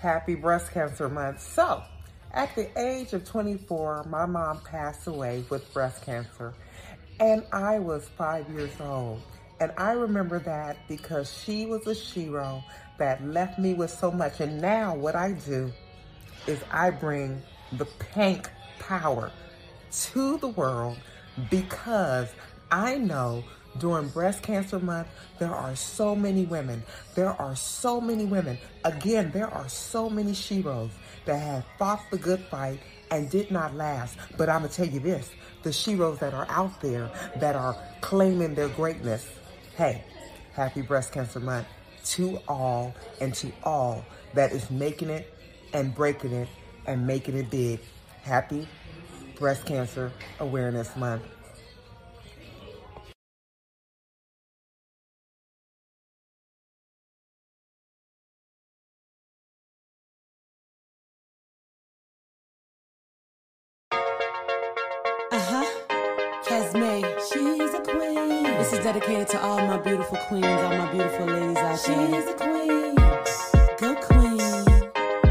Happy Breast Cancer Month. So, at the age of 24, my mom passed away with breast cancer, and I was five years old. And I remember that because she was a shero that left me with so much. And now what I do is I bring the pink power to the world because I know during breast cancer month, there are so many women. There are so many women. Again, there are so many sheroes that have fought the good fight and did not last. But I'm going to tell you this, the sheroes that are out there that are claiming their greatness, hey, happy breast cancer month to all and to all that is making it and breaking it and making it big. Happy Breast Cancer Awareness Month. Dedicated to all my beautiful queens, all my beautiful ladies out there. She's a queen. Go queen.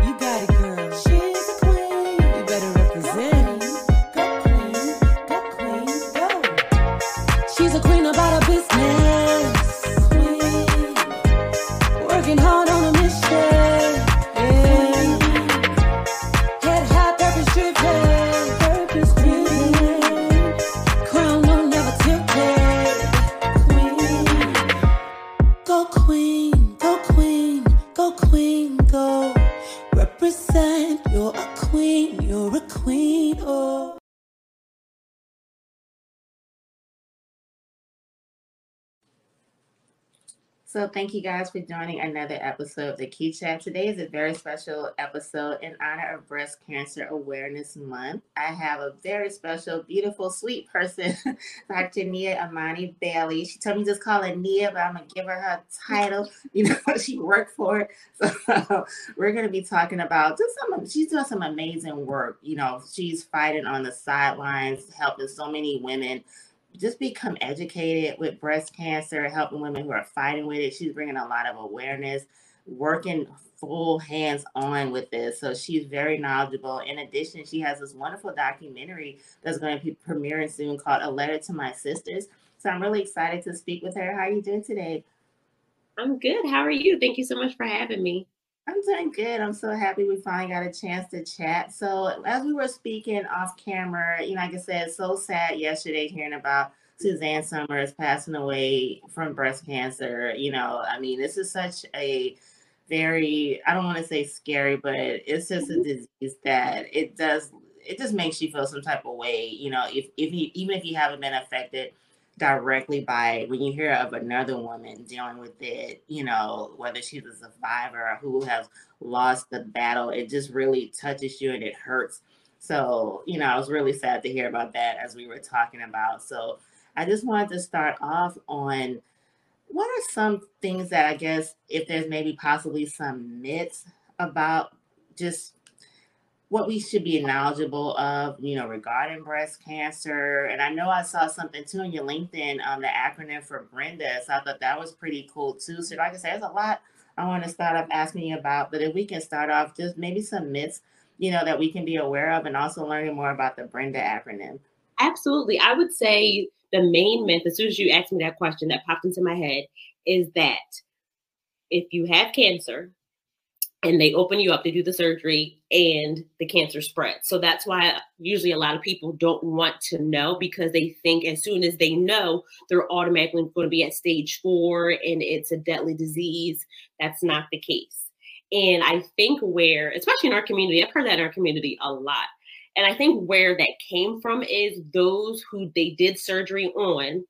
You got it, girl. She's a queen. You better represent. Go queen. Go queen. Go. She's a queen about her business. So thank you guys for joining another episode of the Q-Chat. Today is a very special episode in honor of Breast Cancer Awareness Month. I have a very special, beautiful, sweet person, Dr. Nia Imani Bailey. She told me just call her Nia, but I'm gonna give her her title. You know, what she worked for it. So we're gonna be talking about just some. She's doing some amazing work. You know, she's fighting on the sidelines, helping so many women just become educated with breast cancer, helping women who are fighting with it. She's bringing a lot of awareness, working full hands on with this. So she's very knowledgeable. In addition, she has this wonderful documentary that's going to be premiering soon called A Letter to My Sisters. So I'm really excited to speak with her. How are you doing today? I'm good. How are you? Thank you so much for having me. I'm doing good. I'm so happy we finally got a chance to chat. So, as we were speaking off camera, you know, like I said, so sad yesterday hearing about Suzanne Somers passing away from breast cancer. You know, I mean, this is such a very, I don't want to say scary, but it's just a mm-hmm. disease that it does, it just makes you feel some type of way. You know, if, if you, even if you haven't been affected, directly by when you hear of another woman dealing with it, you know, whether she's a survivor or who has lost the battle, it just really touches you and it hurts. So, you know, I was really sad to hear about that as we were talking about. So, I just wanted to start off on what are some things that I guess if there's maybe possibly some myths about just what we should be knowledgeable of, you know, regarding breast cancer. And I know I saw something too on your LinkedIn, um, the acronym for Brenda. So I thought that was pretty cool too. So like I said, there's a lot I want to start off asking you about, but if we can start off just maybe some myths, you know, that we can be aware of and also learning more about the Brenda acronym. Absolutely. I would say the main myth, as soon as you asked me that question that popped into my head, is that if you have cancer, and they open you up, they do the surgery, and the cancer spreads. So that's why usually a lot of people don't want to know because they think as soon as they know, they're automatically going to be at stage four and it's a deadly disease. That's not the case. And I think where, especially in our community, I've heard that in our community a lot. And I think where that came from is those who they did surgery on,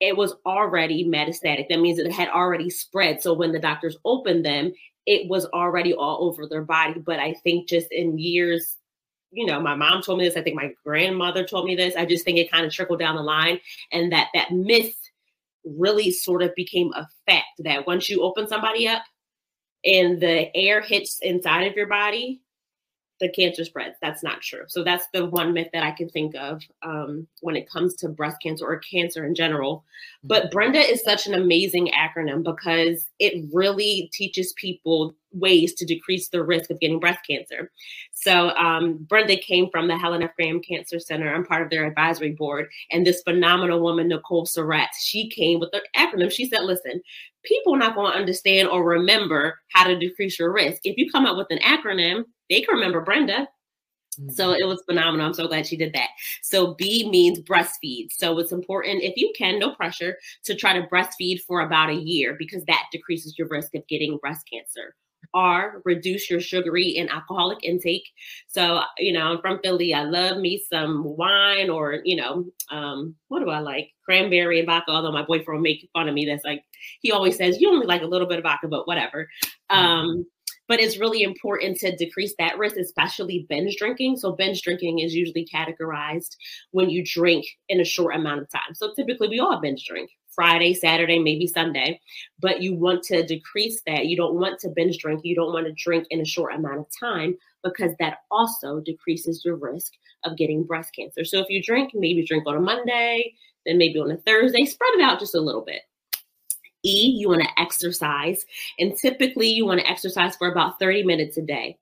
it was already metastatic. That means it had already spread. So when the doctors opened them, it was already all over their body. But I think just in years, you know, my mom told me this. I think my grandmother told me this. I just think it kind of trickled down the line, and that that myth really sort of became a fact that once you open somebody up and the air hits inside of your body, the cancer spreads. That's not true. So that's the one myth that I can think of um, when it comes to breast cancer or cancer in general. But Brenda is such an amazing acronym because it really teaches people ways to decrease the risk of getting breast cancer. So um, Brenda came from the Helen F. Graham Cancer Center. I'm part of their advisory board. And this phenomenal woman, Nicole Surratt, she came with the acronym. She said, listen, people are not going to understand or remember how to decrease your risk. If you come up with an acronym, they can remember Brenda. So it was phenomenal. I'm so glad she did that. So B means breastfeed. So it's important, if you can, no pressure, to try to breastfeed for about a year because that decreases your risk of getting breast cancer. R, reduce your sugary and alcoholic intake. So, you know, I'm from Philly. I love me some wine or, you know, um, what do I like? Cranberry and vodka, although my boyfriend will make fun of me. That's like, he always says, you only like a little bit of vodka, but whatever. Um, but it's really important to decrease that risk, especially binge drinking. So, binge drinking is usually categorized when you drink in a short amount of time. So, typically, we all binge drink Friday, Saturday, maybe Sunday, but you want to decrease that. You don't want to binge drink. You don't want to drink in a short amount of time because that also decreases your risk of getting breast cancer. So, if you drink, maybe drink on a Monday, then maybe on a Thursday, spread it out just a little bit. E, you want to exercise. And typically, you want to exercise for about 30 minutes a day.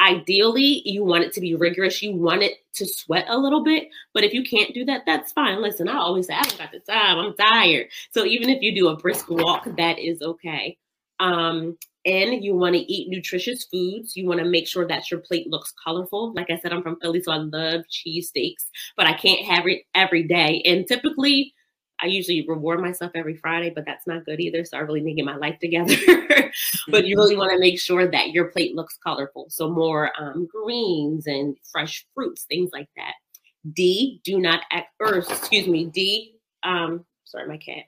Ideally, you want it to be rigorous. You want it to sweat a little bit. But if you can't do that, that's fine. Listen, I always say, I don't got the time. I'm tired. So even if you do a brisk walk, that is okay. Um, and you want to eat nutritious foods. You want to make sure that your plate looks colorful. Like I said, I'm from Philly, so I love cheesesteaks, but I can't have it every day. And typically, I usually reward myself every Friday, but that's not good either. So I really need to get my life together. but you really want to make sure that your plate looks colorful. So more um, greens and fresh fruits, things like that. D, do not act, or excuse me, D, um, sorry, my cat.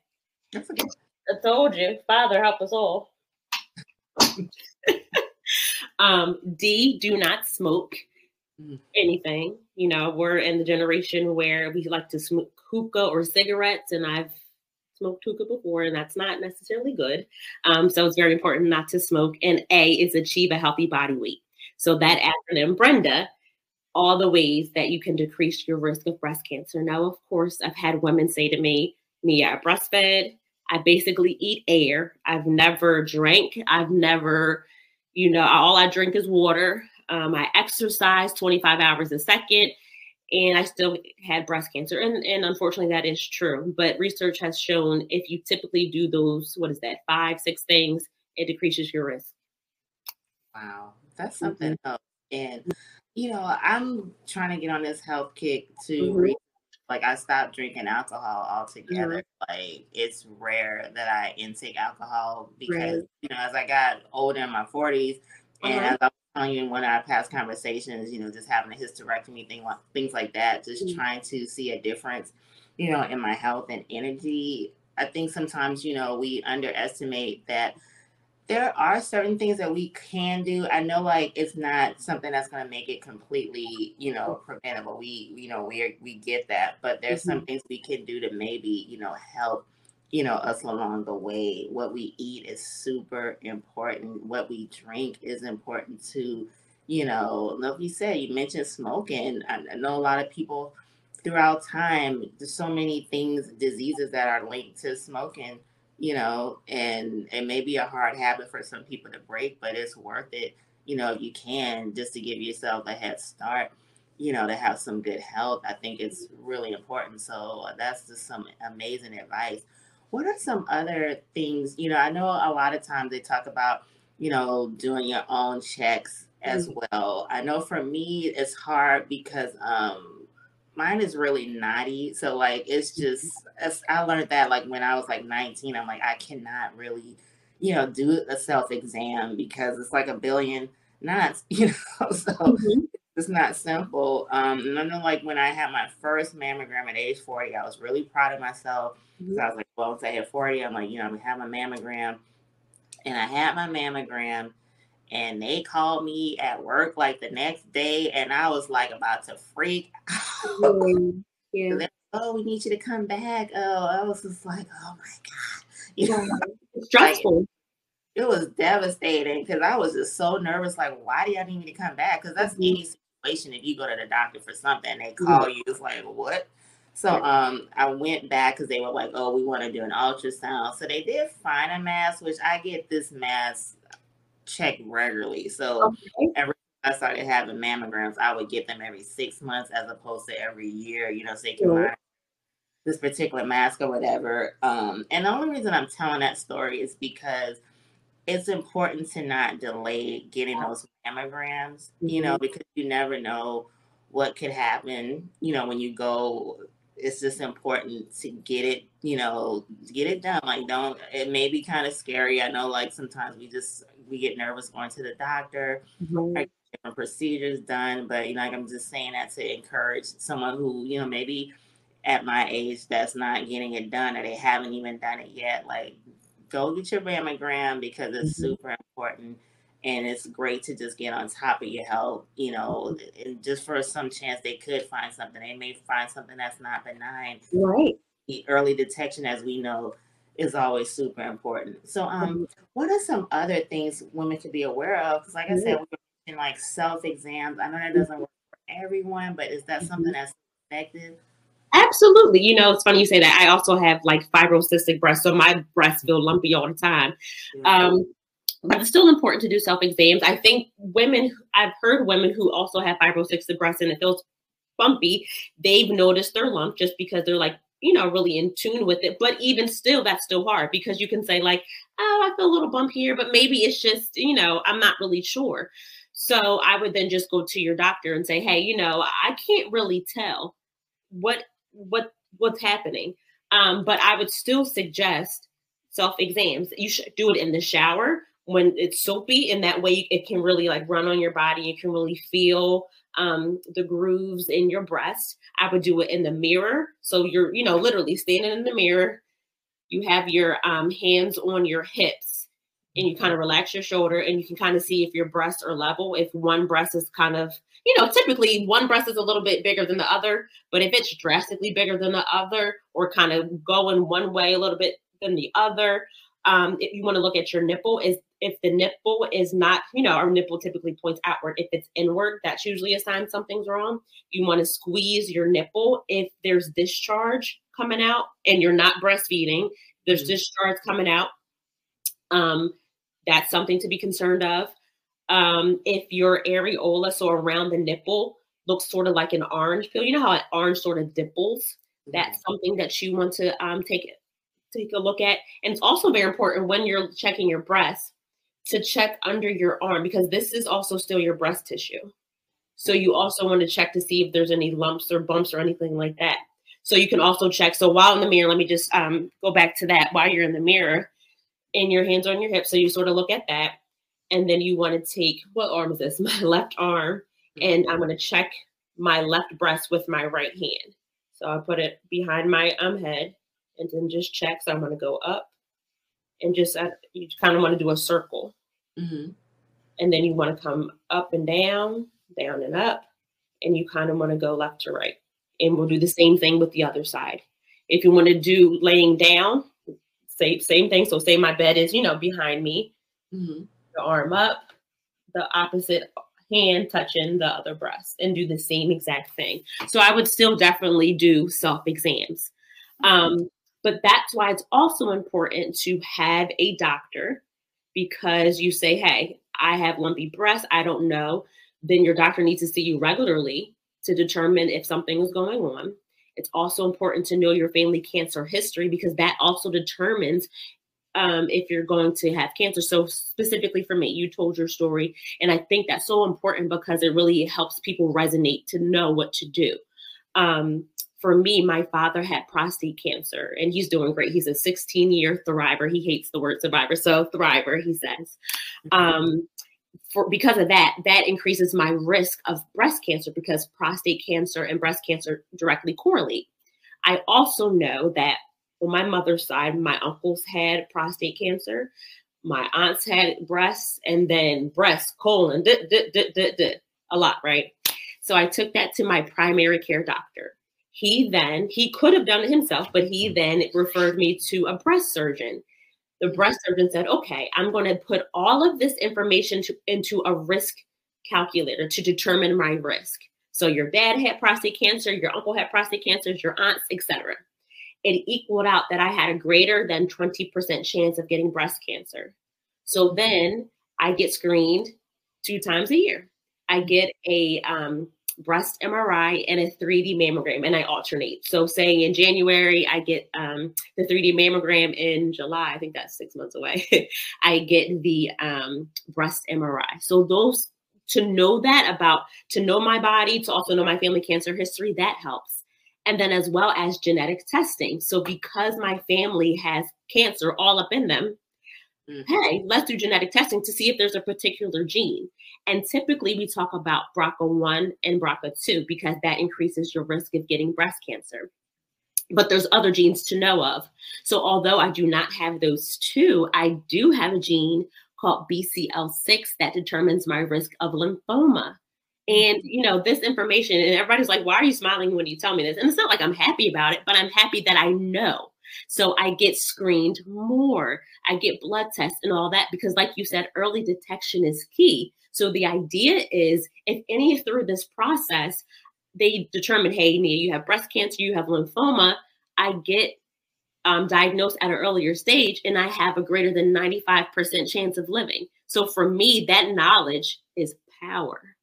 That's okay. I told you, Father, help us all. um, D, do not smoke Mm. anything. You know, we're in the generation where we like to smoke hookah or cigarettes, and I've smoked hookah before, and that's not necessarily good. Um, so it's very important not to smoke. And A is achieve a healthy body weight. So that acronym, Brenda, all the ways that you can decrease your risk of breast cancer. Now, of course, I've had women say to me, Mia, I breastfed. I basically eat air. I've never drank. I've never, you know, all I drink is water. Um, I exercised 25 hours a second, and I still had breast cancer. And, and unfortunately, that is true. But research has shown if you typically do those, what is that, five, six things, it decreases your risk. Wow, that's something else. And you know, I'm trying to get on this health kick to Mhm. re- like I stopped drinking alcohol altogether. Like it's rare that I intake alcohol because you know, as I got older in my 40s, and Uh-huh. as I was you in one of our past conversations, you know, just having a hysterectomy thing, things like that, just Mhm. trying to see a difference, you know, in my health and energy. I think sometimes, you know, we underestimate that there are certain things that we can do. I know like it's not something that's gonna make it completely, you know, preventable. We you know, we we get that, but there's some things we can do to maybe, you know, help, you know, us along the way. What we eat is super important. What we drink is important to You know, like you said, you mentioned smoking. I, know a lot of people throughout time, there's so many things, diseases that are linked to smoking you know, and it may be a hard habit for some people to break, but it's worth it, you know, if you can, just to give yourself a head start, you know, to have some good health. I think it's really important. So uh, that's just some amazing advice. What are some other things, you know, I know a lot of times they talk about, you know, doing your own checks as well. I know for me it's hard because um mine is really naughty. So like it's just it's, I learned that like when I was like 19, I'm like I cannot really, you know, do a self exam because it's like a billion knots, you know. So Mhm. It's not simple. Um, and I know like when I had my first mammogram at age 40, I was really proud of myself. because I was like, well, once I hit 40, I'm like, you know, I'm gonna have my mammogram. And I had my mammogram and they called me at work like the next day and I was like about to freak out. Yeah. They're, oh, we need you to come back. Oh, I was just like, oh my God. You know, It's stressful. it was devastating because I was just so nervous. Like, why do y'all need me to come back? Because that's Mhm. any situation. If you go to the doctor for something, they call you. It's like, what? So um, I went back because they were like, oh, we want to do an ultrasound. So they did find a mass, which I get this mass checked regularly. So Okay. every I started having mammograms, I would get them every six months as opposed to every year, you know, so they can find this particular mask or whatever. Um, and the only reason I'm telling that story is because it's important to not delay getting those mammograms, you know, because you never know what could happen, you know, when you go. It's just important to get it, you know, get it done. Like, don't, it may be kind of scary. I know, like, sometimes we just, we get nervous going to the doctor Right. different procedures done, but you know, like I'm just saying that to encourage someone who, you know, maybe at my age that's not getting it done or they haven't even done it yet. Like, go get your mammogram because it's Mhm. super important and it's great to just get on top of your health, you know, and just for some chance they could find something. They may find something that's not benign. Right. The early detection, as we know, is always super important. So, um, what are some other things women should be aware of? Because, like I said, we were in like self exams. I know that doesn't work for everyone, but is that something that's effective? Absolutely. You know, it's funny you say that. I also have like fibrocystic breasts, so my breasts feel lumpy all the time. Um, but it's still important to do self exams. I think women, I've heard women who also have fibrocystic breasts and it feels bumpy, they've noticed their lump just because they're like, you know, really in tune with it. But even still, that's still hard because you can say, like, oh, I feel a little bump here, but maybe it's just, you know, I'm not really sure. So I would then just go to your doctor and say, hey, you know, I can't really tell what what what's happening. Um, but I would still suggest self exams. You should do it in the shower when it's soapy, and that way it can really like run on your body. You can really feel um, the grooves in your breast. I would do it in the mirror. So you're, you know, literally standing in the mirror. You have your um, hands on your hips and you kind of relax your shoulder and you can kind of see if your breasts are level. If one breast is kind of, you know, typically one breast is a little bit bigger than the other, but if it's drastically bigger than the other or kind of going one way a little bit than the other, um, if you want to look at your nipple, is if the nipple is not, you know, our nipple typically points outward. If it's inward, that's usually a sign something's wrong. You want to squeeze your nipple if there's discharge coming out and you're not breastfeeding. There's Mhm. discharge coming out. Um, that's something to be concerned of. Um, if your areola, so around the nipple, looks sort of like an orange peel, you know how an orange sort of dipples. That's something that you want to um, take take a look at. And it's also very important when you're checking your breast to check under your arm because this is also still your breast tissue. So you also want to check to see if there's any lumps or bumps or anything like that. So you can also check. So while in the mirror, let me just um, go back to that. While you're in the mirror, and your hands on your hips, so you sort of look at that, and then you want to take what arm is this? My left arm, and I'm going to check my left breast with my right hand. So I put it behind my um head, and then just check. So I'm going to go up, and just uh, you kind of want to do a circle, hmm and then you want to come up and down, down and up, and you kind of want to go left to right. And we'll do the same thing with the other side. If you want to do laying down, same same thing. So say my bed is, you know, behind me, hmm the arm up, the opposite hand touching the other breast, and do the same exact thing. So I would still definitely do self exams. Um, but that's why it's also important to have a doctor because you say, hey, I have lumpy breasts, I don't know. Then your doctor needs to see you regularly to determine if something is going on. It's also important to know your family cancer history because that also determines um, if you're going to have cancer. So, specifically for me, you told your story. And I think that's so important because it really helps people resonate to know what to do. Um, for me, my father had prostate cancer and he's doing great. He's a 16 year thriver. He hates the word survivor. So, thriver, he says. Um, for because of that, that increases my risk of breast cancer because prostate cancer and breast cancer directly correlate. I also know that on my mother's side, my uncles had prostate cancer, my aunts had breasts, and then breast, colon, duh, duh, duh, duh, duh, a lot, right? So I took that to my primary care doctor. He then, he could have done it himself, but he then referred me to a breast surgeon. The breast surgeon said, okay, I'm going to put all of this information to, into a risk calculator to determine my risk. So your dad had prostate cancer, your uncle had prostate cancer, your aunts, etc. It equaled out that I had a greater than 20% chance of getting breast cancer. So then I get screened two times a year. I get a um, breast MRI and a 3D mammogram, and I alternate. So, say in January, I get um, the 3D mammogram. In July, I think that's six months away, I get the um, breast MRI. So, those to know that about, to know my body, to also know my family cancer history, that helps. And then, as well as genetic testing. So, because my family has cancer all up in them. Mm-hmm. hey, let's do genetic testing to see if there's a particular gene. And typically we talk about BRCA1 and BRCA2 because that increases your risk of getting breast cancer. But there's other genes to know of. So although I do not have those two, I do have a gene called BCL6 that determines my risk of lymphoma. And you know, this information, and everybody's like, why are you smiling when you tell me this? And it's not like I'm happy about it, but I'm happy that I know. So I get screened more. I get blood tests and all that because, like you said, early detection is key. So the idea is if any through this process, they determine, hey, Nia, you have breast cancer, you have lymphoma, I get um, diagnosed at an earlier stage and I have a greater than 95% chance of living. So for me, that knowledge is power.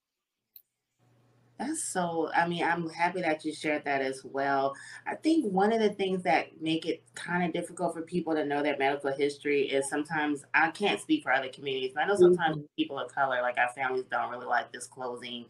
That's so, I mean, I'm happy that you shared that as well. I think one of the things that make it kind of difficult for people to know their medical history is sometimes, I can't speak for other communities, but I know sometimes people of color, like our families, don't really like disclosing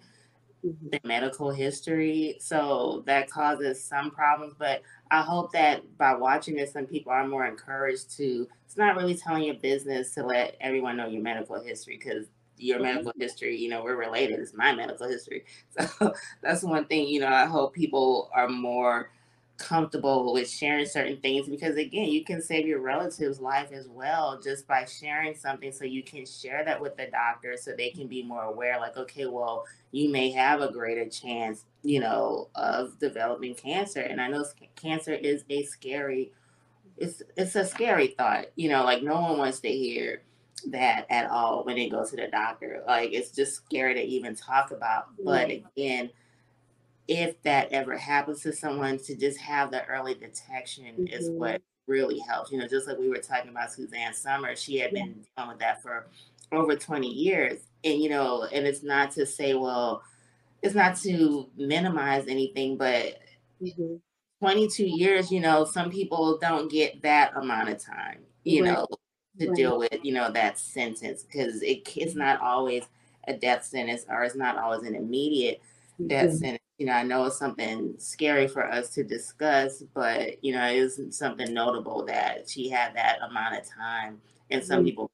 Mhm. their medical history. So that causes some problems. But I hope that by watching this, some people are more encouraged to, it's not really telling your business to let everyone know your medical history because your Mhm. medical history, you know, we're related. It's my medical history. So that's one thing, you know, I hope people are more comfortable with sharing certain things because again you can save your relative's life as well just by sharing something so you can share that with the doctor so they can be more aware like okay well you may have a greater chance you know of developing cancer and i know cancer is a scary it's it's a scary thought you know like no one wants to hear that at all when they go to the doctor. Like it's just scary to even talk about. But again if that ever happens to someone to just have the early detection is Mhm. what really helps. You know just like we were talking about suzanne somers she had been dealing with that for over 20 years. And you know and it's not to say well it's not to minimize anything but Mhm. 22 years you know some people don't get that amount of time you Right. know to Right. deal with you know that sentence because it, it's not always a death sentence or it's not always an immediate death Mhm. sentence you know i know it's something scary for us to discuss but you know it is something notable that she had that amount of time and some Right. people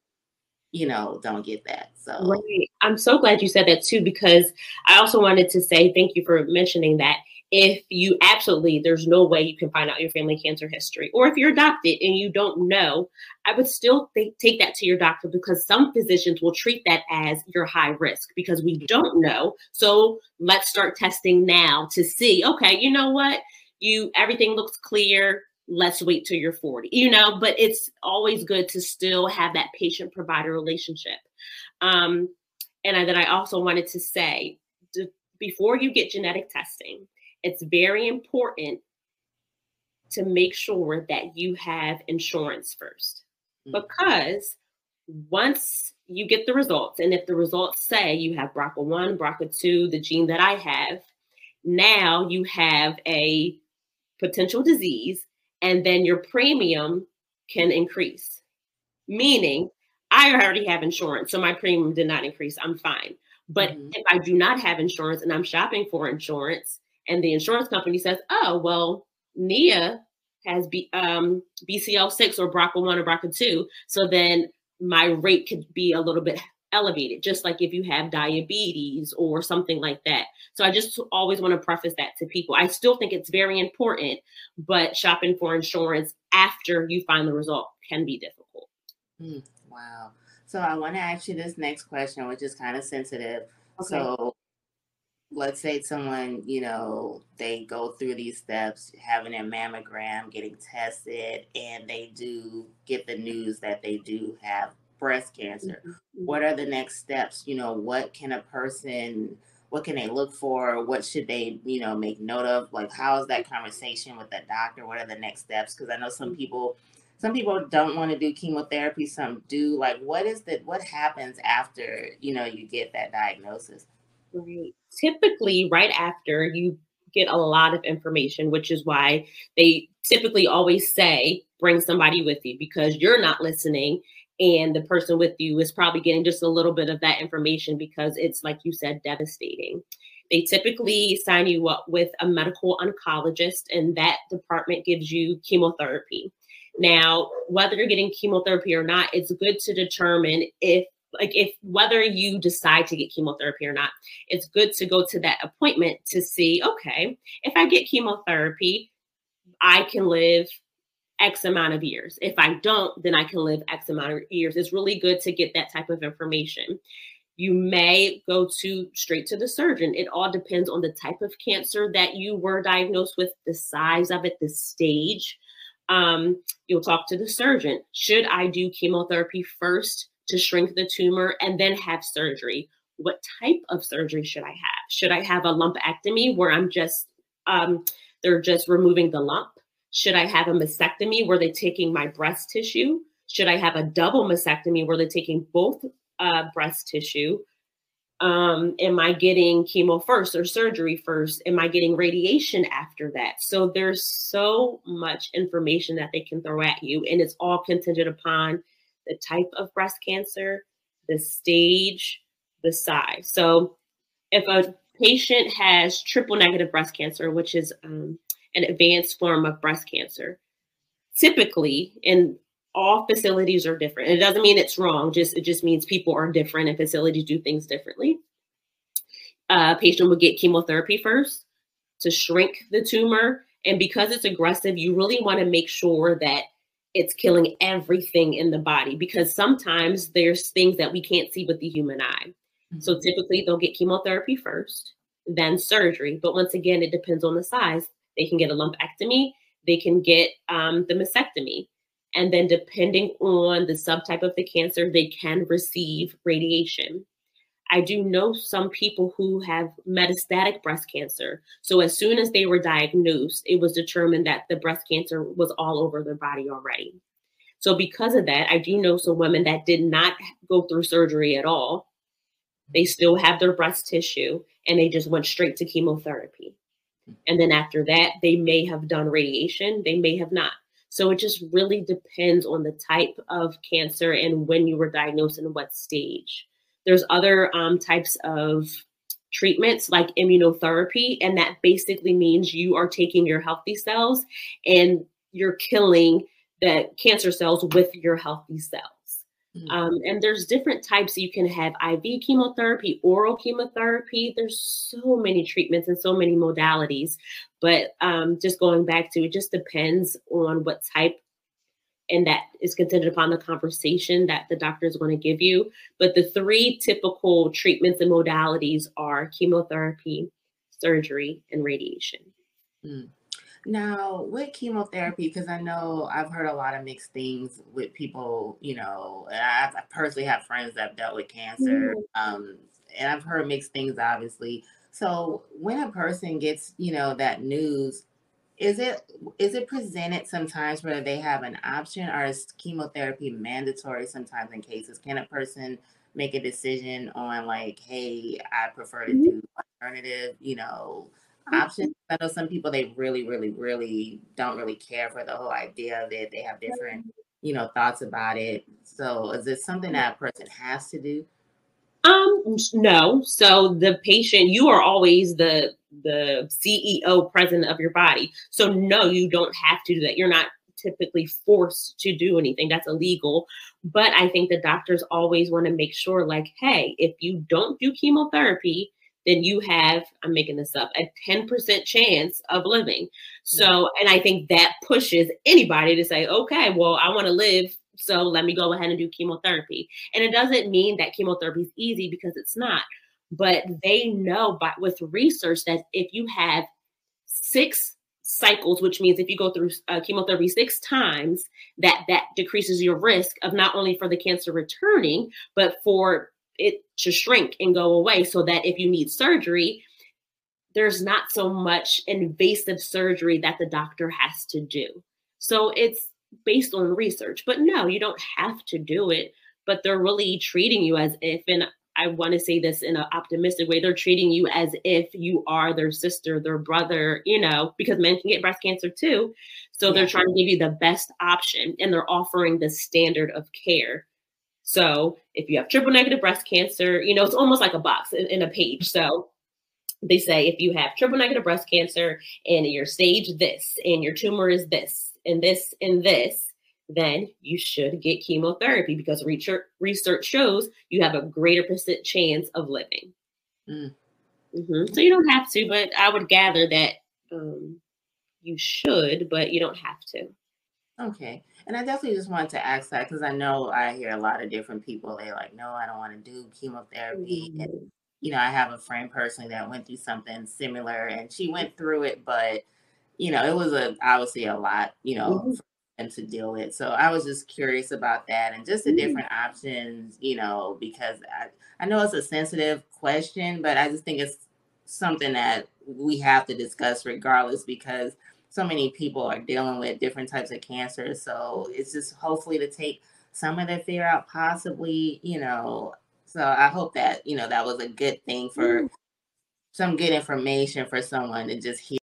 you know don't get that so Right. I'm so glad you said that too, because I also wanted to say thank you for mentioning that. If you absolutely, there's no way you can find out your family cancer history, or if you're adopted and you don't know, I would still take that to your doctor because some physicians will treat that as your high risk because we don't know. So let's start testing now to see, okay, you know what? You everything looks clear. Let's wait till you're 40, you know, but it's always good to still have that patient provider relationship. Um, and then I also wanted to say before you get genetic testing, it's very important to make sure that you have insurance first. Mm. Because once you get the results, and if the results say you have BRCA1, BRCA2, the gene that I have, now you have a potential disease, and then your premium can increase. Meaning, I already have insurance, so my premium did not increase. I'm fine. But Mhm. if I do not have insurance and I'm shopping for insurance, and the insurance company says, "Oh, well, Nia has B, um, BCL6 or BRCA1 or BRCA2," so then my rate could be a little bit elevated, just like if you have diabetes or something like that. So I just always want to preface that to people. I still think it's very important, but shopping for insurance after you find the result can be difficult. Mm, wow. So I want to ask you this next question, which is kind of sensitive. Okay. So let's say someone, you know, they go through these steps, having a mammogram, getting tested, and they do get the news that they do have breast cancer. Mhm. What are the next steps? You know, what can a person what can they look for? What should they, you know, make note of? Like how is that conversation with the doctor? What are the next steps? Because I know some people some people don't want to do chemotherapy, some do. Like, what is the what happens after you know you get that diagnosis? Right. Typically, right after you get a lot of information, which is why they typically always say bring somebody with you because you're not listening and the person with you is probably getting just a little bit of that information because it's like you said devastating they typically sign you up with a medical oncologist and that department gives you chemotherapy now whether you're getting chemotherapy or not it's good to determine if like if whether you decide to get chemotherapy or not it's good to go to that appointment to see okay if i get chemotherapy i can live X amount of years. If I don't, then I can live X amount of years. It's really good to get that type of information. You may go to straight to the surgeon. It all depends on the type of cancer that you were diagnosed with, the size of it, the stage. Um, you'll talk to the surgeon. Should I do chemotherapy first to shrink the tumor and then have surgery? What type of surgery should I have? Should I have a lumpectomy where I'm just um, they're just removing the lump? Should I have a mastectomy where they're taking my breast tissue? Should I have a double mastectomy where they're taking both uh, breast tissue? Um, am I getting chemo first or surgery first? Am I getting radiation after that? So there's so much information that they can throw at you, and it's all contingent upon the type of breast cancer, the stage, the size. So if a patient has triple negative breast cancer, which is um, an advanced form of breast cancer. Typically, and all facilities are different. It doesn't mean it's wrong. Just it just means people are different and facilities do things differently. A patient would get chemotherapy first to shrink the tumor, and because it's aggressive, you really want to make sure that it's killing everything in the body because sometimes there's things that we can't see with the human eye. Mm-hmm. So typically they'll get chemotherapy first, then surgery. But once again, it depends on the size. They can get a lumpectomy, they can get um, the mastectomy. And then, depending on the subtype of the cancer, they can receive radiation. I do know some people who have metastatic breast cancer. So, as soon as they were diagnosed, it was determined that the breast cancer was all over their body already. So, because of that, I do know some women that did not go through surgery at all. They still have their breast tissue and they just went straight to chemotherapy. And then after that, they may have done radiation, they may have not. So it just really depends on the type of cancer and when you were diagnosed and what stage. There's other um, types of treatments like immunotherapy, and that basically means you are taking your healthy cells and you're killing the cancer cells with your healthy cells. Mm-hmm. Um, and there's different types. You can have IV chemotherapy, oral chemotherapy. There's so many treatments and so many modalities. But um, just going back to it, just depends on what type, and that is contingent upon the conversation that the doctor is going to give you. But the three typical treatments and modalities are chemotherapy, surgery, and radiation. Mm. Now, with chemotherapy, because I know I've heard a lot of mixed things with people, you know, I've, I personally have friends that have dealt with cancer, mm. um, and I've heard mixed things, obviously. So, when a person gets, you know, that news, is it is it presented sometimes where they have an option, or is chemotherapy mandatory sometimes in cases? Can a person make a decision on like, hey, I prefer to do alternative, you know? options. I know some people they really, really, really don't really care for the whole idea of it. They have different, you know, thoughts about it. So is this something that a person has to do? Um, no. So the patient, you are always the the CEO president of your body. So no, you don't have to do that. You're not typically forced to do anything. That's illegal. But I think the doctors always want to make sure, like, hey, if you don't do chemotherapy, then you have, I'm making this up, a 10% chance of living. So, and I think that pushes anybody to say, okay, well, I want to live. So let me go ahead and do chemotherapy. And it doesn't mean that chemotherapy is easy because it's not. But they know by with research that if you have six cycles, which means if you go through uh, chemotherapy six times, that that decreases your risk of not only for the cancer returning, but for it to shrink and go away so that if you need surgery, there's not so much invasive surgery that the doctor has to do. So it's based on research. But no, you don't have to do it. But they're really treating you as if, and I want to say this in an optimistic way, they're treating you as if you are their sister, their brother, you know, because men can get breast cancer too. So they're trying to give you the best option and they're offering the standard of care. So if you have triple negative breast cancer, you know, it's almost like a box in, in a page. So they say if you have triple negative breast cancer and your stage this and your tumor is this and this and this, then you should get chemotherapy because research research shows you have a greater percent chance of living. Mm. Mhm. So you don't have to, but I would gather that um, you should, but you don't have to. Okay. And I definitely just wanted to ask that because I know I hear a lot of different people. They're like, no, I don't want to do chemotherapy. Mm-hmm. And, you know, I have a friend personally that went through something similar and she went through it, but, you know, it was a obviously a lot, you know, Mhm. To deal with. So I was just curious about that and just the Mm. different options, you know, because I, I know it's a sensitive question, but I just think it's something that we have to discuss regardless because so many people are dealing with different types of cancer. So it's just hopefully to take some of the fear out, possibly, you know. So I hope that, you know, that was a good thing for some good information for someone to just hear.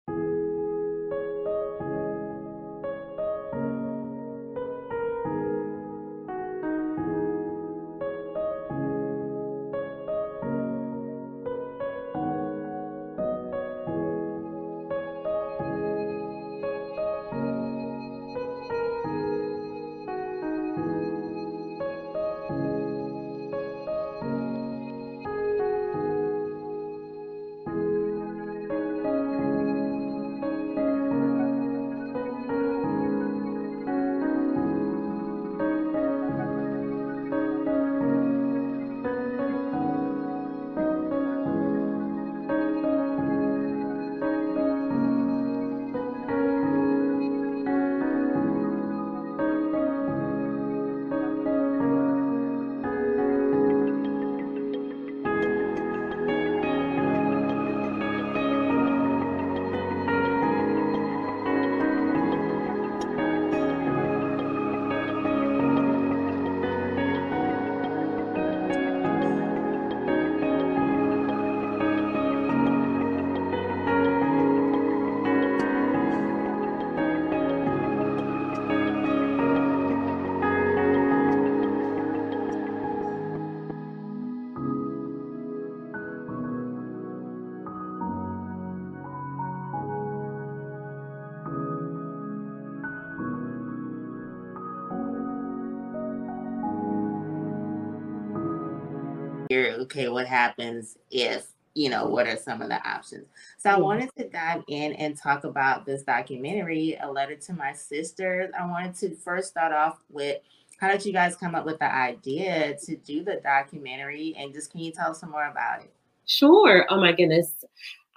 Okay, what happens if, you know, what are some of the options? So I wanted to dive in and talk about this documentary, A Letter to My Sister. I wanted to first start off with how did you guys come up with the idea to do the documentary? And just can you tell us some more about it? Sure. Oh my goodness.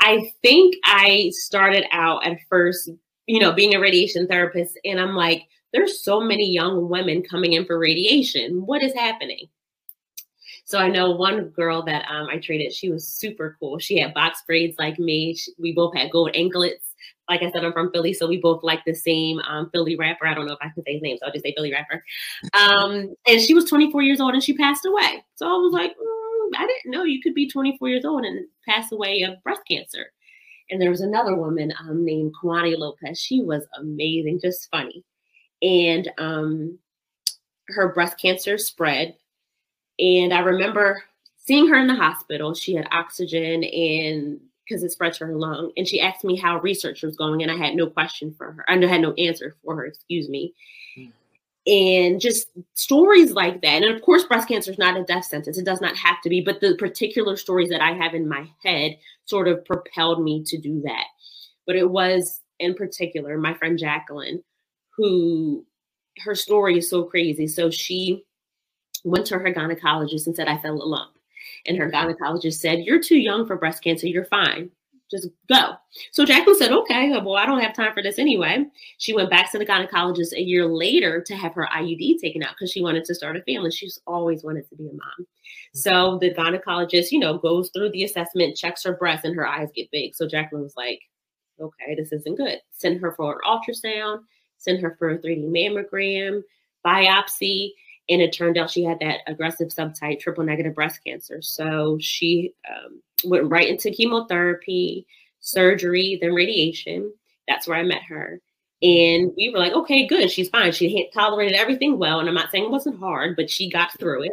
I think I started out at first, you know, being a radiation therapist, and I'm like, there's so many young women coming in for radiation. What is happening? So I know one girl that um, I treated. She was super cool. She had box braids like me. She, we both had gold anklets. Like I said, I'm from Philly, so we both like the same um, Philly rapper. I don't know if I can say his name, so I'll just say Philly rapper. Um, and she was 24 years old, and she passed away. So I was like, mm, I didn't know you could be 24 years old and pass away of breast cancer. And there was another woman um, named Kwani Lopez. She was amazing, just funny. And um, her breast cancer spread. And I remember seeing her in the hospital. She had oxygen and because it spread to her lung. And she asked me how research was going, and I had no question for her. I had no answer for her, excuse me. Mm. And just stories like that. And of course, breast cancer is not a death sentence. It does not have to be. But the particular stories that I have in my head sort of propelled me to do that. But it was in particular my friend Jacqueline, who her story is so crazy. So she went to her gynecologist and said, I felt a lump. And her gynecologist said, You're too young for breast cancer. You're fine. Just go. So Jacqueline said, Okay, well, I don't have time for this anyway. She went back to the gynecologist a year later to have her IUD taken out because she wanted to start a family. She's always wanted to be a mom. So the gynecologist, you know, goes through the assessment, checks her breast, and her eyes get big. So Jacqueline was like, Okay, this isn't good. Send her for an ultrasound. send her for a 3D mammogram, biopsy, and it turned out she had that aggressive subtype triple negative breast cancer. So she um, went right into chemotherapy, surgery, then radiation. That's where I met her. And we were like, okay, good. She's fine. She tolerated everything well. And I'm not saying it wasn't hard, but she got through it.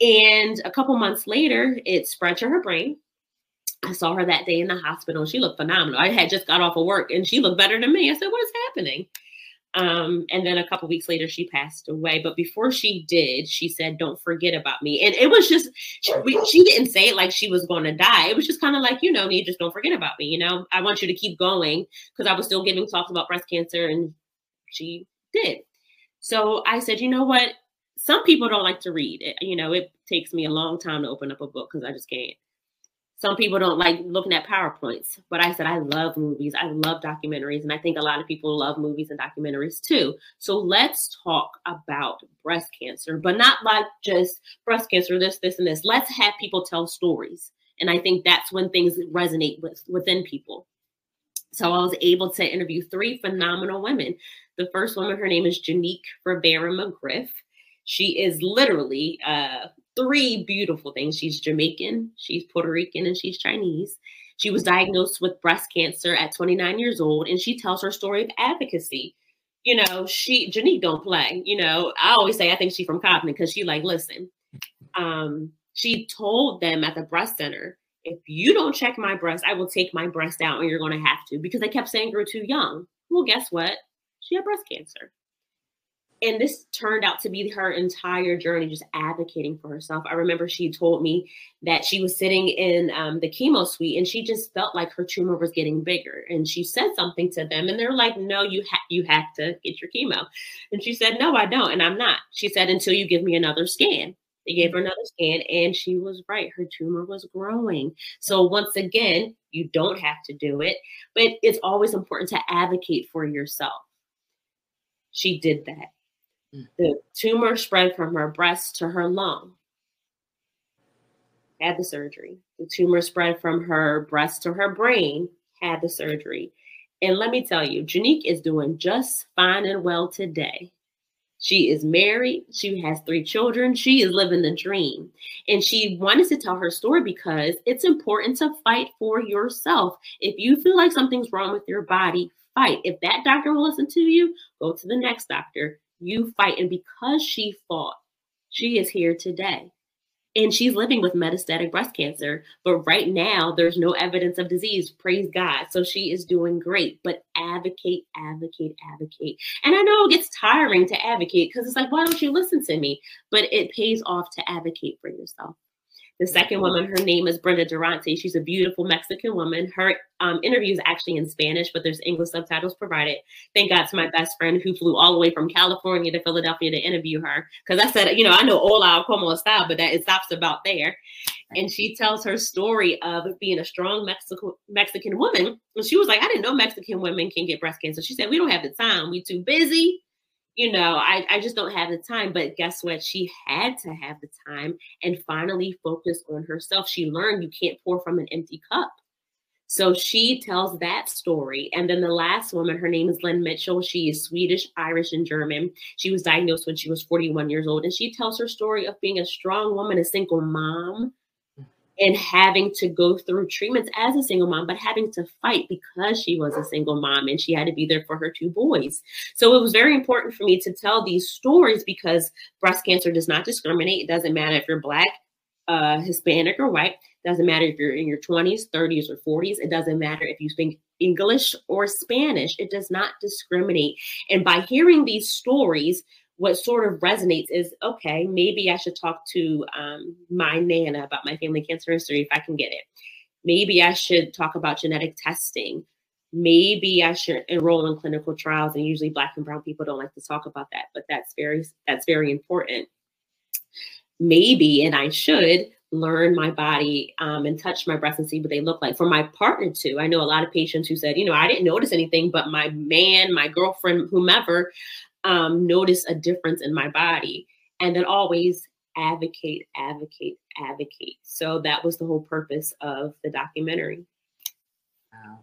And a couple months later, it spread to her brain. I saw her that day in the hospital. She looked phenomenal. I had just got off of work and she looked better than me. I said, What is happening? Um, and then a couple weeks later, she passed away. But before she did, she said, "Don't forget about me." And it was just she, she didn't say it like she was going to die. It was just kind of like, you know, you just don't forget about me. You know, I want you to keep going because I was still giving talks about breast cancer, and she did. So I said, you know what? Some people don't like to read. It, you know, it takes me a long time to open up a book because I just can't some people don't like looking at PowerPoints, but I said I love movies. I love documentaries. And I think a lot of people love movies and documentaries too. So let's talk about breast cancer, but not like just breast cancer, this, this, and this. Let's have people tell stories. And I think that's when things resonate with within people. So I was able to interview three phenomenal women. The first woman, her name is Janique Rivera McGriff. She is literally uh, three beautiful things. She's Jamaican, she's Puerto Rican, and she's Chinese. She was diagnosed with breast cancer at 29 years old, and she tells her story of advocacy. You know, she Janique don't play. You know, I always say I think she's from Compton because she like listen. Um, she told them at the breast center, if you don't check my breast, I will take my breast out, and you're going to have to because they kept saying you're too young. Well, guess what? She had breast cancer and this turned out to be her entire journey just advocating for herself. I remember she told me that she was sitting in um, the chemo suite and she just felt like her tumor was getting bigger. And she said something to them and they're like no you have you have to get your chemo. And she said no i don't and i'm not. She said until you give me another scan. They gave her another scan and she was right her tumor was growing. So once again you don't have to do it but it's always important to advocate for yourself. She did that Mm. the tumor spread from her breast to her lung. Had the surgery. The tumor spread from her breast to her brain. Had the surgery. And let me tell you, Janique is doing just fine and well today. She is married. She has three children. She is living the dream. And she wanted to tell her story because it's important to fight for yourself. If you feel like something's wrong with your body, fight. If that doctor will listen to you, go to the next doctor you fight. And because she fought, she is here today. And she's living with metastatic breast cancer. But right now, there's no evidence of disease. Praise God. So she is doing great. But advocate, advocate, advocate. And I know it gets tiring to advocate because it's like, why don't you listen to me? But it pays off to advocate for yourself. The second woman, her name is Brenda Durante. She's a beautiful Mexican woman. Her um, interview is actually in Spanish, but there's English subtitles provided. Thank God to my best friend who flew all the way from California to Philadelphia to interview her. Because I said, you know, I know hola, como está, but that it stops about there. And she tells her story of being a strong Mexico, Mexican woman. And she was like, I didn't know Mexican women can get breast cancer. She said, we don't have the time. We too busy you know, I, I just don't have the time. But guess what? She had to have the time and finally focus on herself. She learned you can't pour from an empty cup. So she tells that story. And then the last woman, her name is Lynn Mitchell. She is Swedish, Irish, and German. She was diagnosed when she was 41 years old. And she tells her story of being a strong woman, a single mom, and having to go through treatments as a single mom, but having to fight because she was a single mom and she had to be there for her two boys. So it was very important for me to tell these stories because breast cancer does not discriminate. It doesn't matter if you're Black, uh, Hispanic, or white. It doesn't matter if you're in your 20s, 30s, or 40s. It doesn't matter if you speak English or Spanish. It does not discriminate. And by hearing these stories, what sort of resonates is okay, maybe I should talk to um, my Nana about my family cancer history if I can get it. Maybe I should talk about genetic testing. Maybe I should enroll in clinical trials. And usually black and brown people don't like to talk about that, but that's very that's very important. Maybe, and I should learn my body um, and touch my breasts and see what they look like. For my partner too, I know a lot of patients who said, you know, I didn't notice anything, but my man, my girlfriend, whomever, um, notice a difference in my body and then always advocate, advocate, advocate. So that was the whole purpose of the documentary. Wow.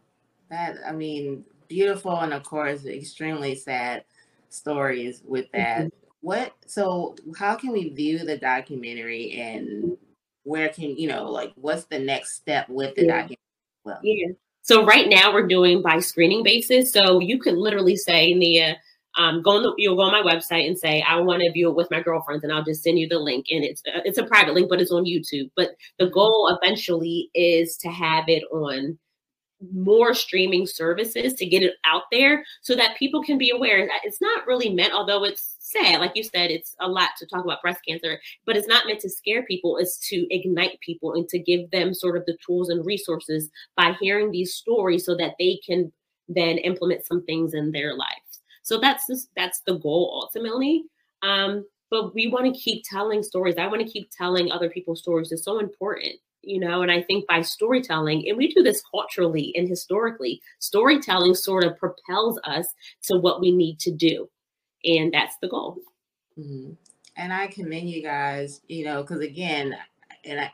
That, I mean, beautiful and of course extremely sad stories with that. Mhm. What so how can we view the documentary and where can you know like what's the next step with the Yeah. documentary? Well, Yeah. So right now we're doing by screening basis. So you could literally say, Nia, um, go on the, you'll go on my website and say, I want to view it with my girlfriends, and I'll just send you the link. And it's uh, it's a private link, but it's on YouTube. But the goal eventually is to have it on more streaming services to get it out there so that people can be aware. It's not really meant, although it's sad, like you said, it's a lot to talk about breast cancer, but it's not meant to scare people. It's to ignite people and to give them sort of the tools and resources by hearing these stories so that they can then implement some things in their lives. So that's just, that's the goal ultimately. Um, but we want to keep telling stories. I want to keep telling other people's stories. It's so important, you know. And I think by storytelling, and we do this culturally and historically, storytelling sort of propels us to what we need to do, and that's the goal. Mhm. And I commend you guys, you know, because again, and I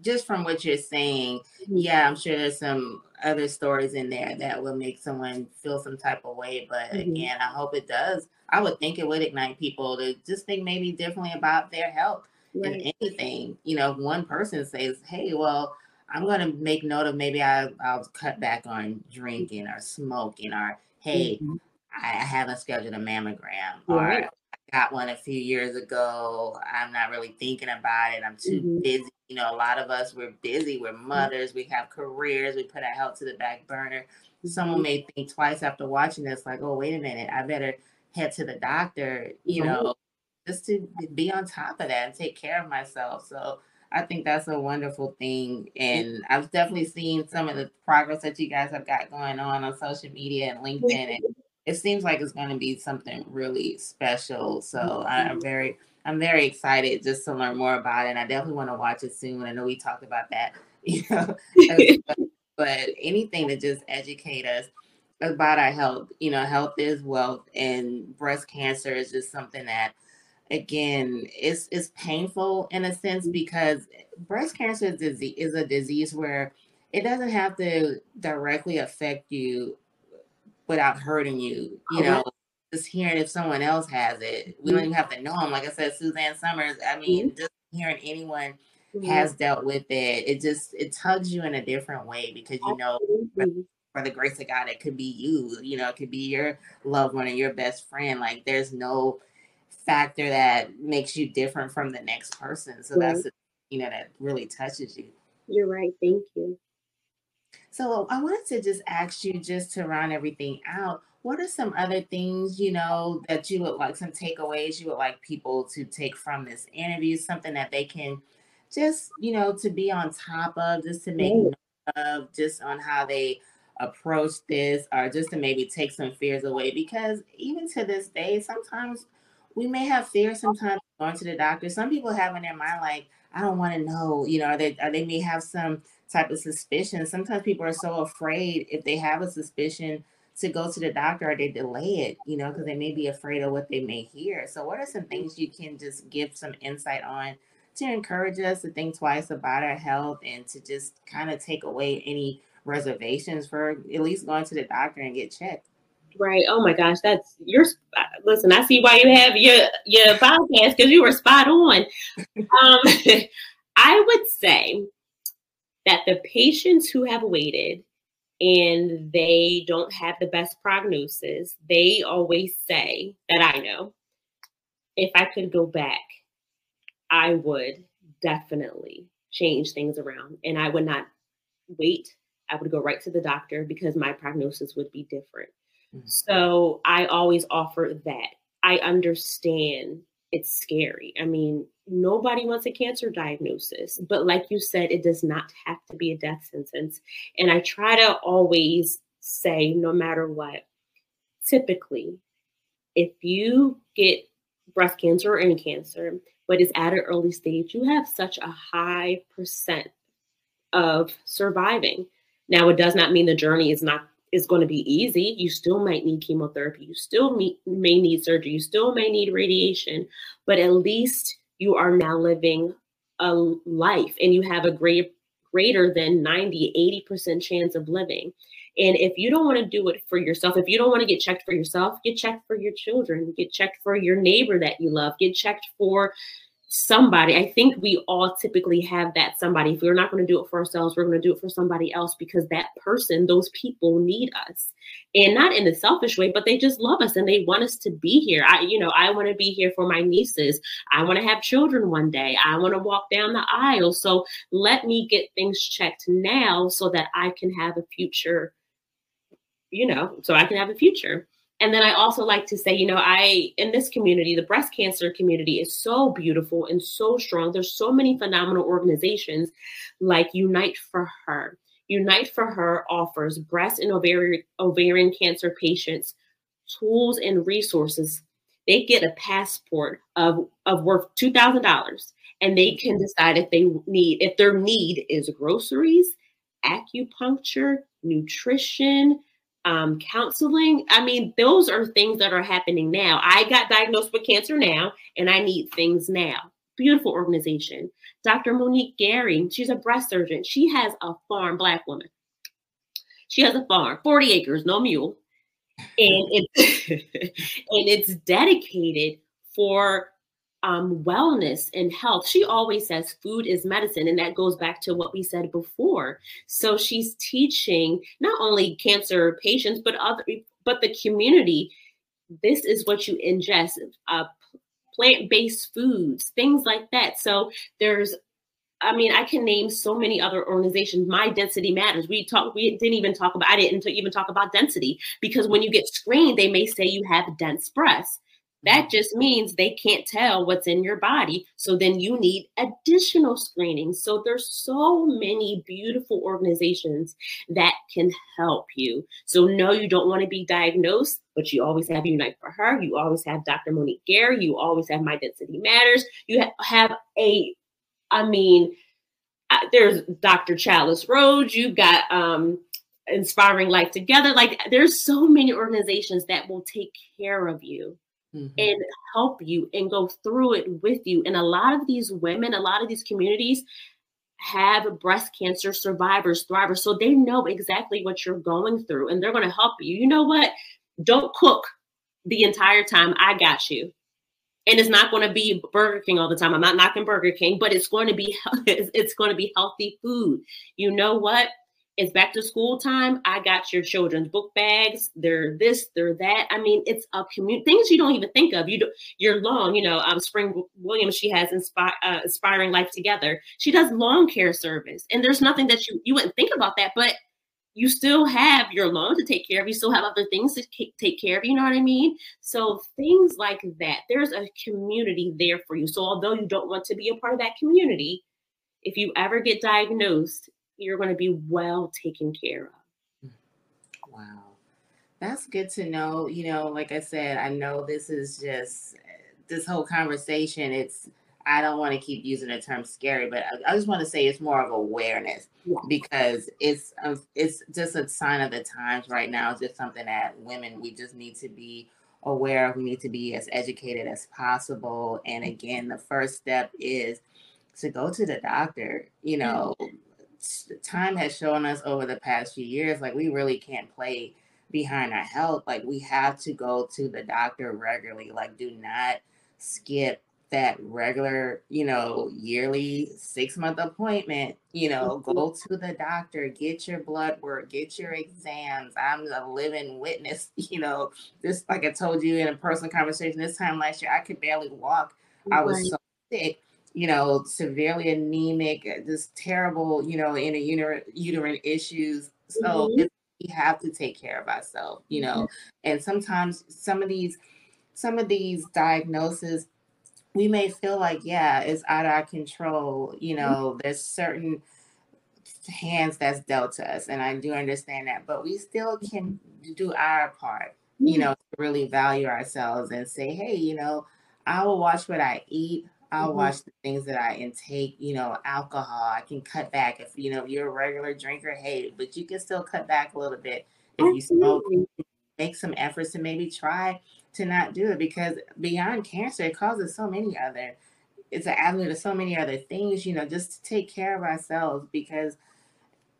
just from what you're saying, yeah, I'm sure there's some other stories in there that will make someone feel some type of way. But Mhm. again, I hope it does. I would think it would ignite people to just think maybe differently about their health and anything. You know, if one person says, "Hey, well, I'm going to make note of maybe I, I'll cut back on drinking or smoking," or "Hey, Mhm. I I haven't scheduled a mammogram," Right. or got one a few years ago. I'm not really thinking about it. I'm too Mhm. busy. You know, a lot of us, we're busy. We're mm-hmm. mothers. We have careers. We put our health to the back burner. Someone may think twice after watching this, like, oh, wait a minute, I better head to the doctor, you Right. know, just to be on top of that and take care of myself. So I think that's a wonderful thing. And I've definitely seen some of the progress that you guys have got going on on social media and LinkedIn. And it seems like it's going to be something really special. So I- I'm mm-hmm. very, I'm very excited just to learn more about it. And I definitely want to watch it soon. I know we talked about that, you know, well. but anything to just educate us about our health. You know, health is wealth, and breast cancer is just something that, again, is is painful in a sense mm-hmm. because breast cancer is, disease, is a disease where it doesn't have to directly affect you without hurting you. You oh, know, just hearing if someone else has it, we don't mm-hmm. even have to know them. Like I said, Suzanne Somers. I mm-hmm. mean, just hearing anyone has dealt with it, it just it tugs you in a different way because you know for the grace of God, it could be you, you know, it could be your loved one or your best friend. Like there's no factor that makes you different from the next person. So that's the you know that really touches you. You're right. Thank you. So I wanted to just ask you just to round everything out. What are some other things, you know, that you would like some takeaways you would like people to take from this interview, something that they can just, you know, to be on top of, just to make note of, just on how they approach this, or just to maybe take some fears away. Because even to this day, sometimes we may have fear sometimes going to the doctor. Some people have in their mind like, I don't want to know, you know, they they may have some type of suspicion. Sometimes people are so afraid if they have a suspicion to go to the doctor or they delay it, you know, because they may be afraid of what they may hear. So, what are some things you can just give some insight on to encourage us to think twice about our health and to just kind of take away any reservations for at least going to the doctor and get checked? Right. Oh my gosh, that's you're. Listen, I see why you have your your podcast because you were spot on. Um, I would say that the patients who have waited and they don't have the best prognosis, they always say that I know. If I could go back, I would definitely change things around, and I would not wait. I would go right to the doctor because my prognosis would be different. Mhm. So I always offer that. I understand it's scary. I mean, nobody wants a cancer diagnosis, but like you said, it does not have to be a death sentence. And I try to always say, no matter what, typically, if you get breast cancer or any cancer, but it's at an early stage, you have such a high percent of surviving. Now, it does not mean the journey is not is going to be easy. You still might need chemotherapy. You still may, may need surgery. You still may need radiation, but at least you are now living a life and you have a great greater than 90 80% chance of living And if you don't want to do it for yourself, if you don't want to get checked for yourself, get checked for your children, get checked for your neighbor that you love, get checked for somebody. I think we all typically have that somebody. If we're not going to do it for ourselves, we're going to do it for somebody else because that person, those people need us. And not in a selfish way, but they just love us and they want us to be here. I, you know, I want to be here for my nieces. I want to have children one day. I want to walk down the aisle. So let me get things checked now so that I can have a future, you know, so I can have a future. And then I also like to say, you know, I, in this community, the breast cancer community is so beautiful and so strong. There's so many phenomenal organizations like Unite for Her. Unite for Her offers breast and ovarian, ovarian cancer patients tools and resources. They get a passport of, of worth $2,000 and they can mm-hmm. decide if they need, if their need is groceries, acupuncture, nutrition, um, counseling. I mean, those are things that are happening now. I got diagnosed with cancer now, and I need things now. Beautiful organization. Dr. Monique Gary, she's a breast surgeon. She has a farm, black woman. She has a farm, 40 acres, no mule. And it's and it's dedicated for um, wellness and health. She always says food is medicine, and that goes back to what we said before. So she's teaching not only cancer patients, but other, but the community. This is what you ingest: uh, plant-based foods, things like that. So there's I mean, I can name so many other organizations. My density matters. We talk. We didn't even talk about. I didn't even talk about density because when you get screened, they may say you have dense breasts. That just means they can't tell what's in your body. So then you need additional screening. So there's so many beautiful organizations that can help you. So no, you don't want to be diagnosed, but you always have Unite for Her. You always have Dr. Monique Gary. You always have My Density Matters. You have a, I mean, uh, there's Dr. Chalice Rhodes. You've got um, Inspiring Life Together. Like there's so many organizations that will take care of you mm-hmm. and help you and go through it with you. And a lot of these women, a lot of these communities have breast cancer survivors, thrivers. So they know exactly what you're going through and they're going to help you. You know what? Don't cook the entire time. I got you. And it's not going to be Burger King all the time. I'm not knocking Burger King, but it's going to be it's going to be healthy food. You know what? It's back to school time. I got your children's book bags. They're this, they're that. I mean, it's a community things you don't even think of. You do, you're long, you know. Um, Spring Williams, she has inspire, uh, inspiring life together. She does lawn care service, and there's nothing that you you wouldn't think about that, but you still have your loan to take care of. You still have other things to take care of. You know what I mean? So things like that. There's a community there for you. So although you don't want to be a part of that community, if you ever get diagnosed you're going to be well taken care of. Wow. That's good to know. You know, like I said, I know this is just this whole conversation. It's, I don't want to keep using the term scary, but I, I just want to say it's more of awareness yeah. because it's um, it's just a sign of the times right now. It's just something that women we just need to be aware of. We need to be as educated as possible. And again, the first step is to go to the doctor. You know, time has shown us over the past few years, like we really can't play behind our health. Like we have to go to the doctor regularly. Like do not skip that regular, you know, yearly six month appointment. You know, go mm-hmm. to the doctor, get your blood work, get your exams. I'm a living witness. You know, this like I told you in a personal conversation this time last year, I could barely walk. I was so sick you know, severely anemic, uh, just terrible, you know, in a uterine, uterine issues. So mm-hmm. we have to take care of ourselves, you know. Mm-hmm. And sometimes some of these, some of these diagnoses, we may feel like, yeah, it's out of our control. You mm-hmm. know, mm-hmm. there's certain hands that's dealt to us, and I do understand that, but we still can do our part, you know, really value ourselves and say, hey, you know, I will watch what I eat. I'll mm-hmm. watch the things that I intake, you know, alcohol. I can cut back if you know you're a regular drinker, hey, but you can still cut back a little bit if you smoke. Make some efforts to maybe try to not do it because beyond cancer, it causes so many other. It's an avenue to so many other things, you know, just to take care of ourselves because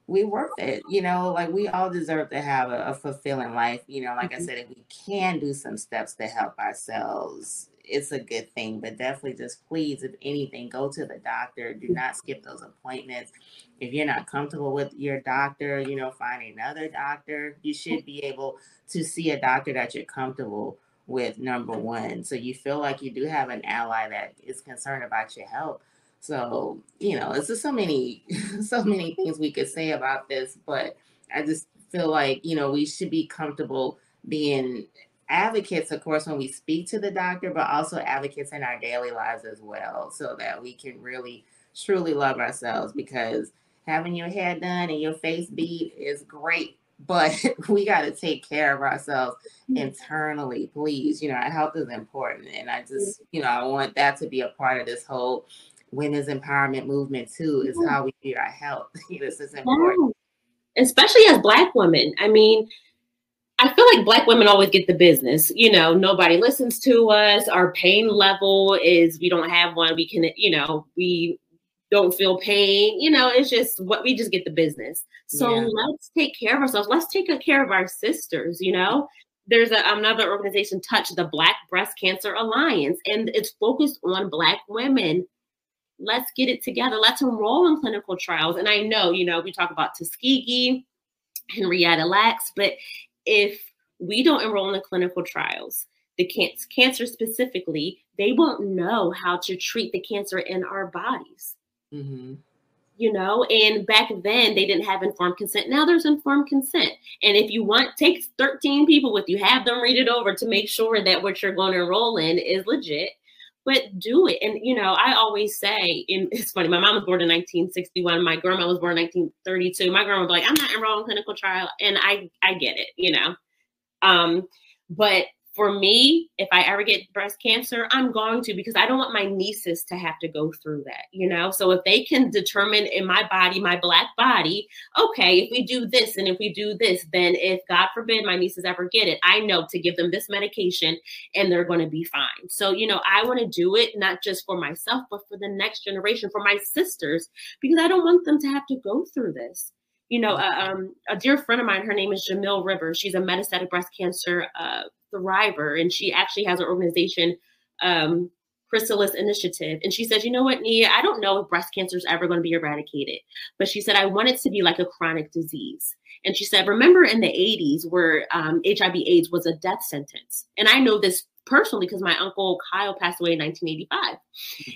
we worth it. You know, like we all deserve to have a, a fulfilling life. You know, like I Mhm. said, if we can do some steps to help ourselves, it's a good thing. But definitely just please, if anything, go to the doctor. Do not skip those appointments. If you're not comfortable with your doctor, you know, find another doctor. You should be able to see a doctor that you're comfortable with, number one. So you feel like you do have an ally that is concerned about your health. So, you know, it's just so many, so many things we could say about this, but I just feel like, you know, we should be comfortable being advocates, of course, when we speak to the doctor, but also advocates in our daily lives as well, so that we can really truly love ourselves because having your hair done and your face beat is great, but we got to take care of ourselves mm-hmm. internally, please. You know, our health is important. And I just, you know, I want that to be a part of this whole women's empowerment movement too, is how we view our health. this is important. Especially as black women. I mean, I feel like black women always get the business. You know, nobody listens to us. Our pain level is we don't have one. We can, you know, we don't feel pain. You know, it's just what we just get the business. So Yeah. let's take care of ourselves. Let's take care of our sisters, you know. There's a, another organization, Touch, the Black Breast Cancer Alliance, and it's focused on Black women. Let's get it together. Let's enroll in clinical trials. And I know, you know, we talk about Tuskegee, Henrietta Lacks, but if we don't enroll in the clinical trials, the can- cancer specifically, they won't know how to treat the cancer in our bodies. hmm You know, and back then they didn't have informed consent. Now there's informed consent. And if you want, take 13 people with you, have them read it over to make sure that what you're going to enroll in is legit. But do it. And, you know, I always say, and it's funny, my mom was born in 1961. My grandma was born in 1932. My grandma was like, I'm not enrolled in clinical trial. And I, I get it, you know. Um, but for me, if I ever get breast cancer, I'm going to because I don't want my nieces to have to go through that, you know? So if they can determine in my body, my black body, okay, if we do this and if we do this, then if God forbid my nieces ever get it, I know to give them this medication and they're going to be fine. So, you know, I want to do it not just for myself, but for the next generation, for my sisters, because I don't want them to have to go through this. You know, uh, um, a dear friend of mine, her name is Jamil Rivers. She's a metastatic breast cancer uh, thriver, and she actually has an organization, um, Chrysalis Initiative. And she says, you know what, Nia, I don't know if breast cancer is ever going to be eradicated, but she said, I want it to be like a chronic disease. And she said, remember in the 80s where um, HIV AIDS was a death sentence. And I know this personally because my uncle Kyle passed away in 1985.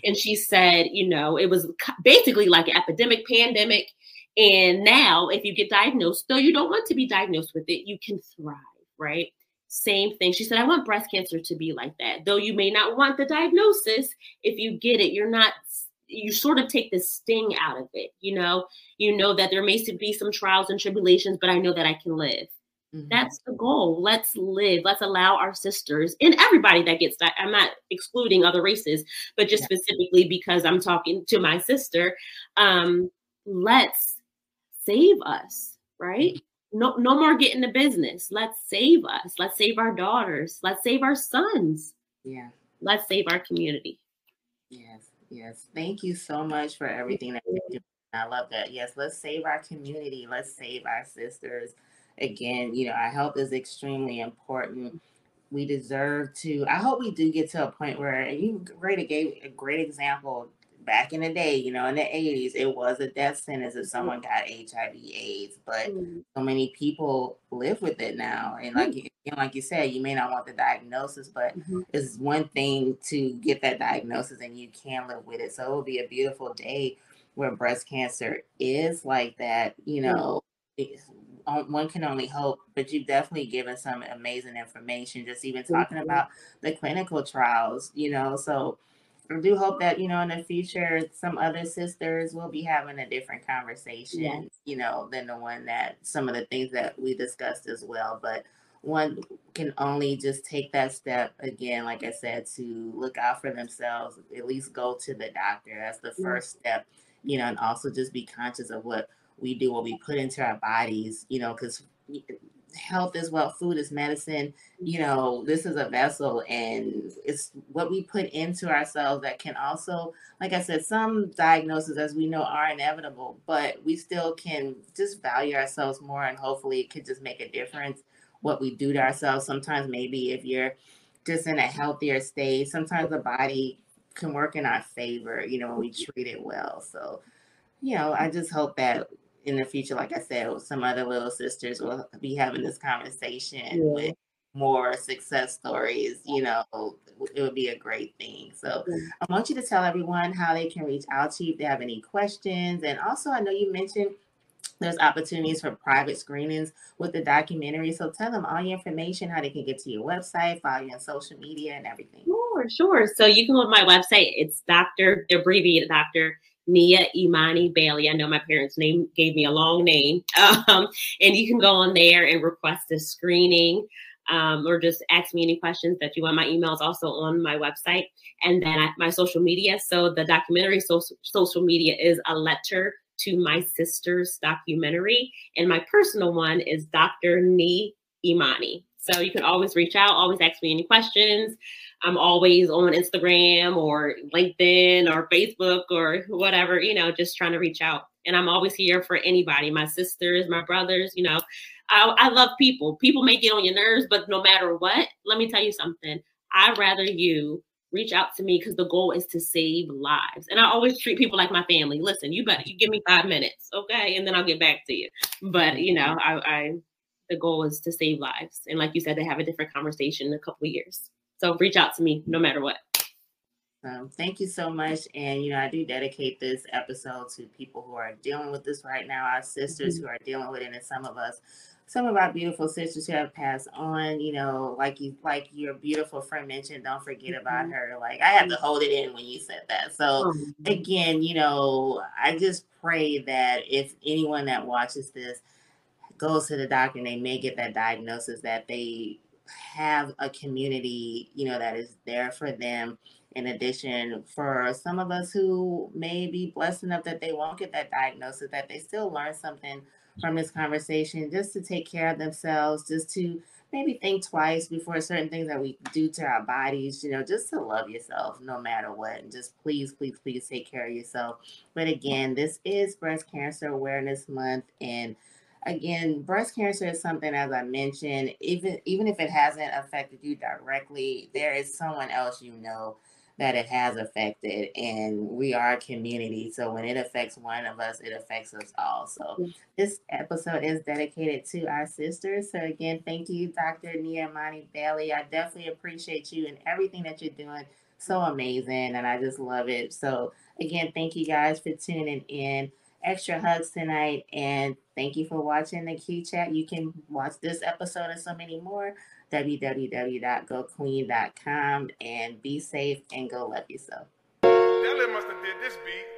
And she said, you know, it was basically like an epidemic, pandemic. And now, if you get diagnosed, though you don't want to be diagnosed with it, you can thrive, right? Same thing. She said, I want breast cancer to be like that. Though you may not want the diagnosis, if you get it, you're not, you sort of take the sting out of it. You know, you know that there may be some trials and tribulations, but I know that I can live. Mhm. That's the goal. Let's live. Let's allow our sisters and everybody that gets that. I'm not excluding other races, but just Yeah. specifically because I'm talking to my sister. Um, let's save us, right? Mm-hmm. No, no more getting the business. Let's save us. Let's save our daughters. Let's save our sons. yeah. Let's save our community. Yes, yes. Thank you so much for everything that you're doing. I love that. Yes, let's save our community. Let's save our sisters. Again, you know, our health is extremely important. We deserve to. I hope we do get to a point where you great gave a great example back in the day. You know, in the eighties, it was a death sentence if mm. someone got HIV/AIDS, but mm. so many people live with it now. And like mm. you, and like you said, you may not want the diagnosis, but Mhm. it's one thing to get that diagnosis and you can live with it. So it will be a beautiful day where breast cancer is like that. You know, it's- on- one can only hope, but you've definitely given some amazing information, just even talking about the clinical trials, you know. So I do hope that, you know, in the future, some other sisters will be having a different conversation, you know, than the one that some of the things that we discussed as well. But one can only just take that step again, like I said, to look out for themselves, at least go to the doctor. That's the first step, you know, and also just be conscious of what we do, what we put into our bodies, you know, because health is well, food is medicine. You mm-hmm. know, this is a vessel, and it's what we put into ourselves that can also, like I said, some diagnoses, as we know, are inevitable, but we still can just value ourselves more, and hopefully, it could just make a difference what we do to ourselves. Sometimes, maybe if you're just in a healthier state, sometimes the body can work in our favor, you know, when we mm-hmm. treat it well. So, you know, I just hope that in the future, like I said, some other little sisters will be having this conversation Yeah. with more success stories. You know, it would be a great thing. So Yeah. I want you to tell everyone how they can reach out to you if they have any questions. And also, I know you mentioned there's opportunities for private screenings with the documentary. So tell them all your information, how they can get to your website, follow you on social media, and everything. Sure, sure. So you can go to my website. It's Dr. abbreviated Dr. Nia Imani Bailey. I know my parents' name gave me a long name. Um, and you can go on there and request a screening um, or just ask me any questions that you want. My email is also on my website and then I, my social media. So the documentary social, social media is a letter to my sister's documentary. And my personal one is Dr. Nia Imani. So you can always reach out, always ask me any questions. I'm always on Instagram or LinkedIn or Facebook or whatever, you know, just trying to reach out. And I'm always here for anybody, my sisters, my brothers, you know. I, I love people. People may get on your nerves, but no matter what, let me tell you something. I'd rather you reach out to me because the goal is to save lives. And I always treat people like my family. Listen, you better you give me five minutes, okay? And then I'll get back to you. But you know, I, I the goal is to save lives. And like you said, to have a different conversation in a couple of years. So reach out to me no matter what. Um, thank you so much. And, you know, I do dedicate this episode to people who are dealing with this right now, our sisters who are dealing with it, and some of us, some of our beautiful sisters who have passed on, you know, like you, like your beautiful friend mentioned, don't forget about her. Like I had to hold it in when you said that. So again, you know, I just pray that if anyone that watches this goes to the doctor and they may get that diagnosis, that they have a community, you know, that is there for them. In addition, for some of us who may be blessed enough that they won't get that diagnosis, that they still learn something from this conversation, just to take care of themselves, just to maybe think twice before certain things that we do to our bodies, you know, just to love yourself no matter what. And just please, please, please take care of yourself. But again, this is Breast Cancer Awareness Month. And again, breast cancer is something, as I mentioned, even even if it hasn't affected you directly, there is someone else you know that it has affected, and we are a community. So when it affects one of us, it affects us all. So this episode is dedicated to our sisters. So again, thank you, Dr. Nia Imani Bailey. I definitely appreciate you and everything that you're doing. So amazing, and I just love it. So again, thank you guys for tuning in extra hugs tonight. And thank you for watching the Q-Chat. You can watch this episode and so many more. www.geauxqueen.com and be safe and go love yourself. Must have did this beat.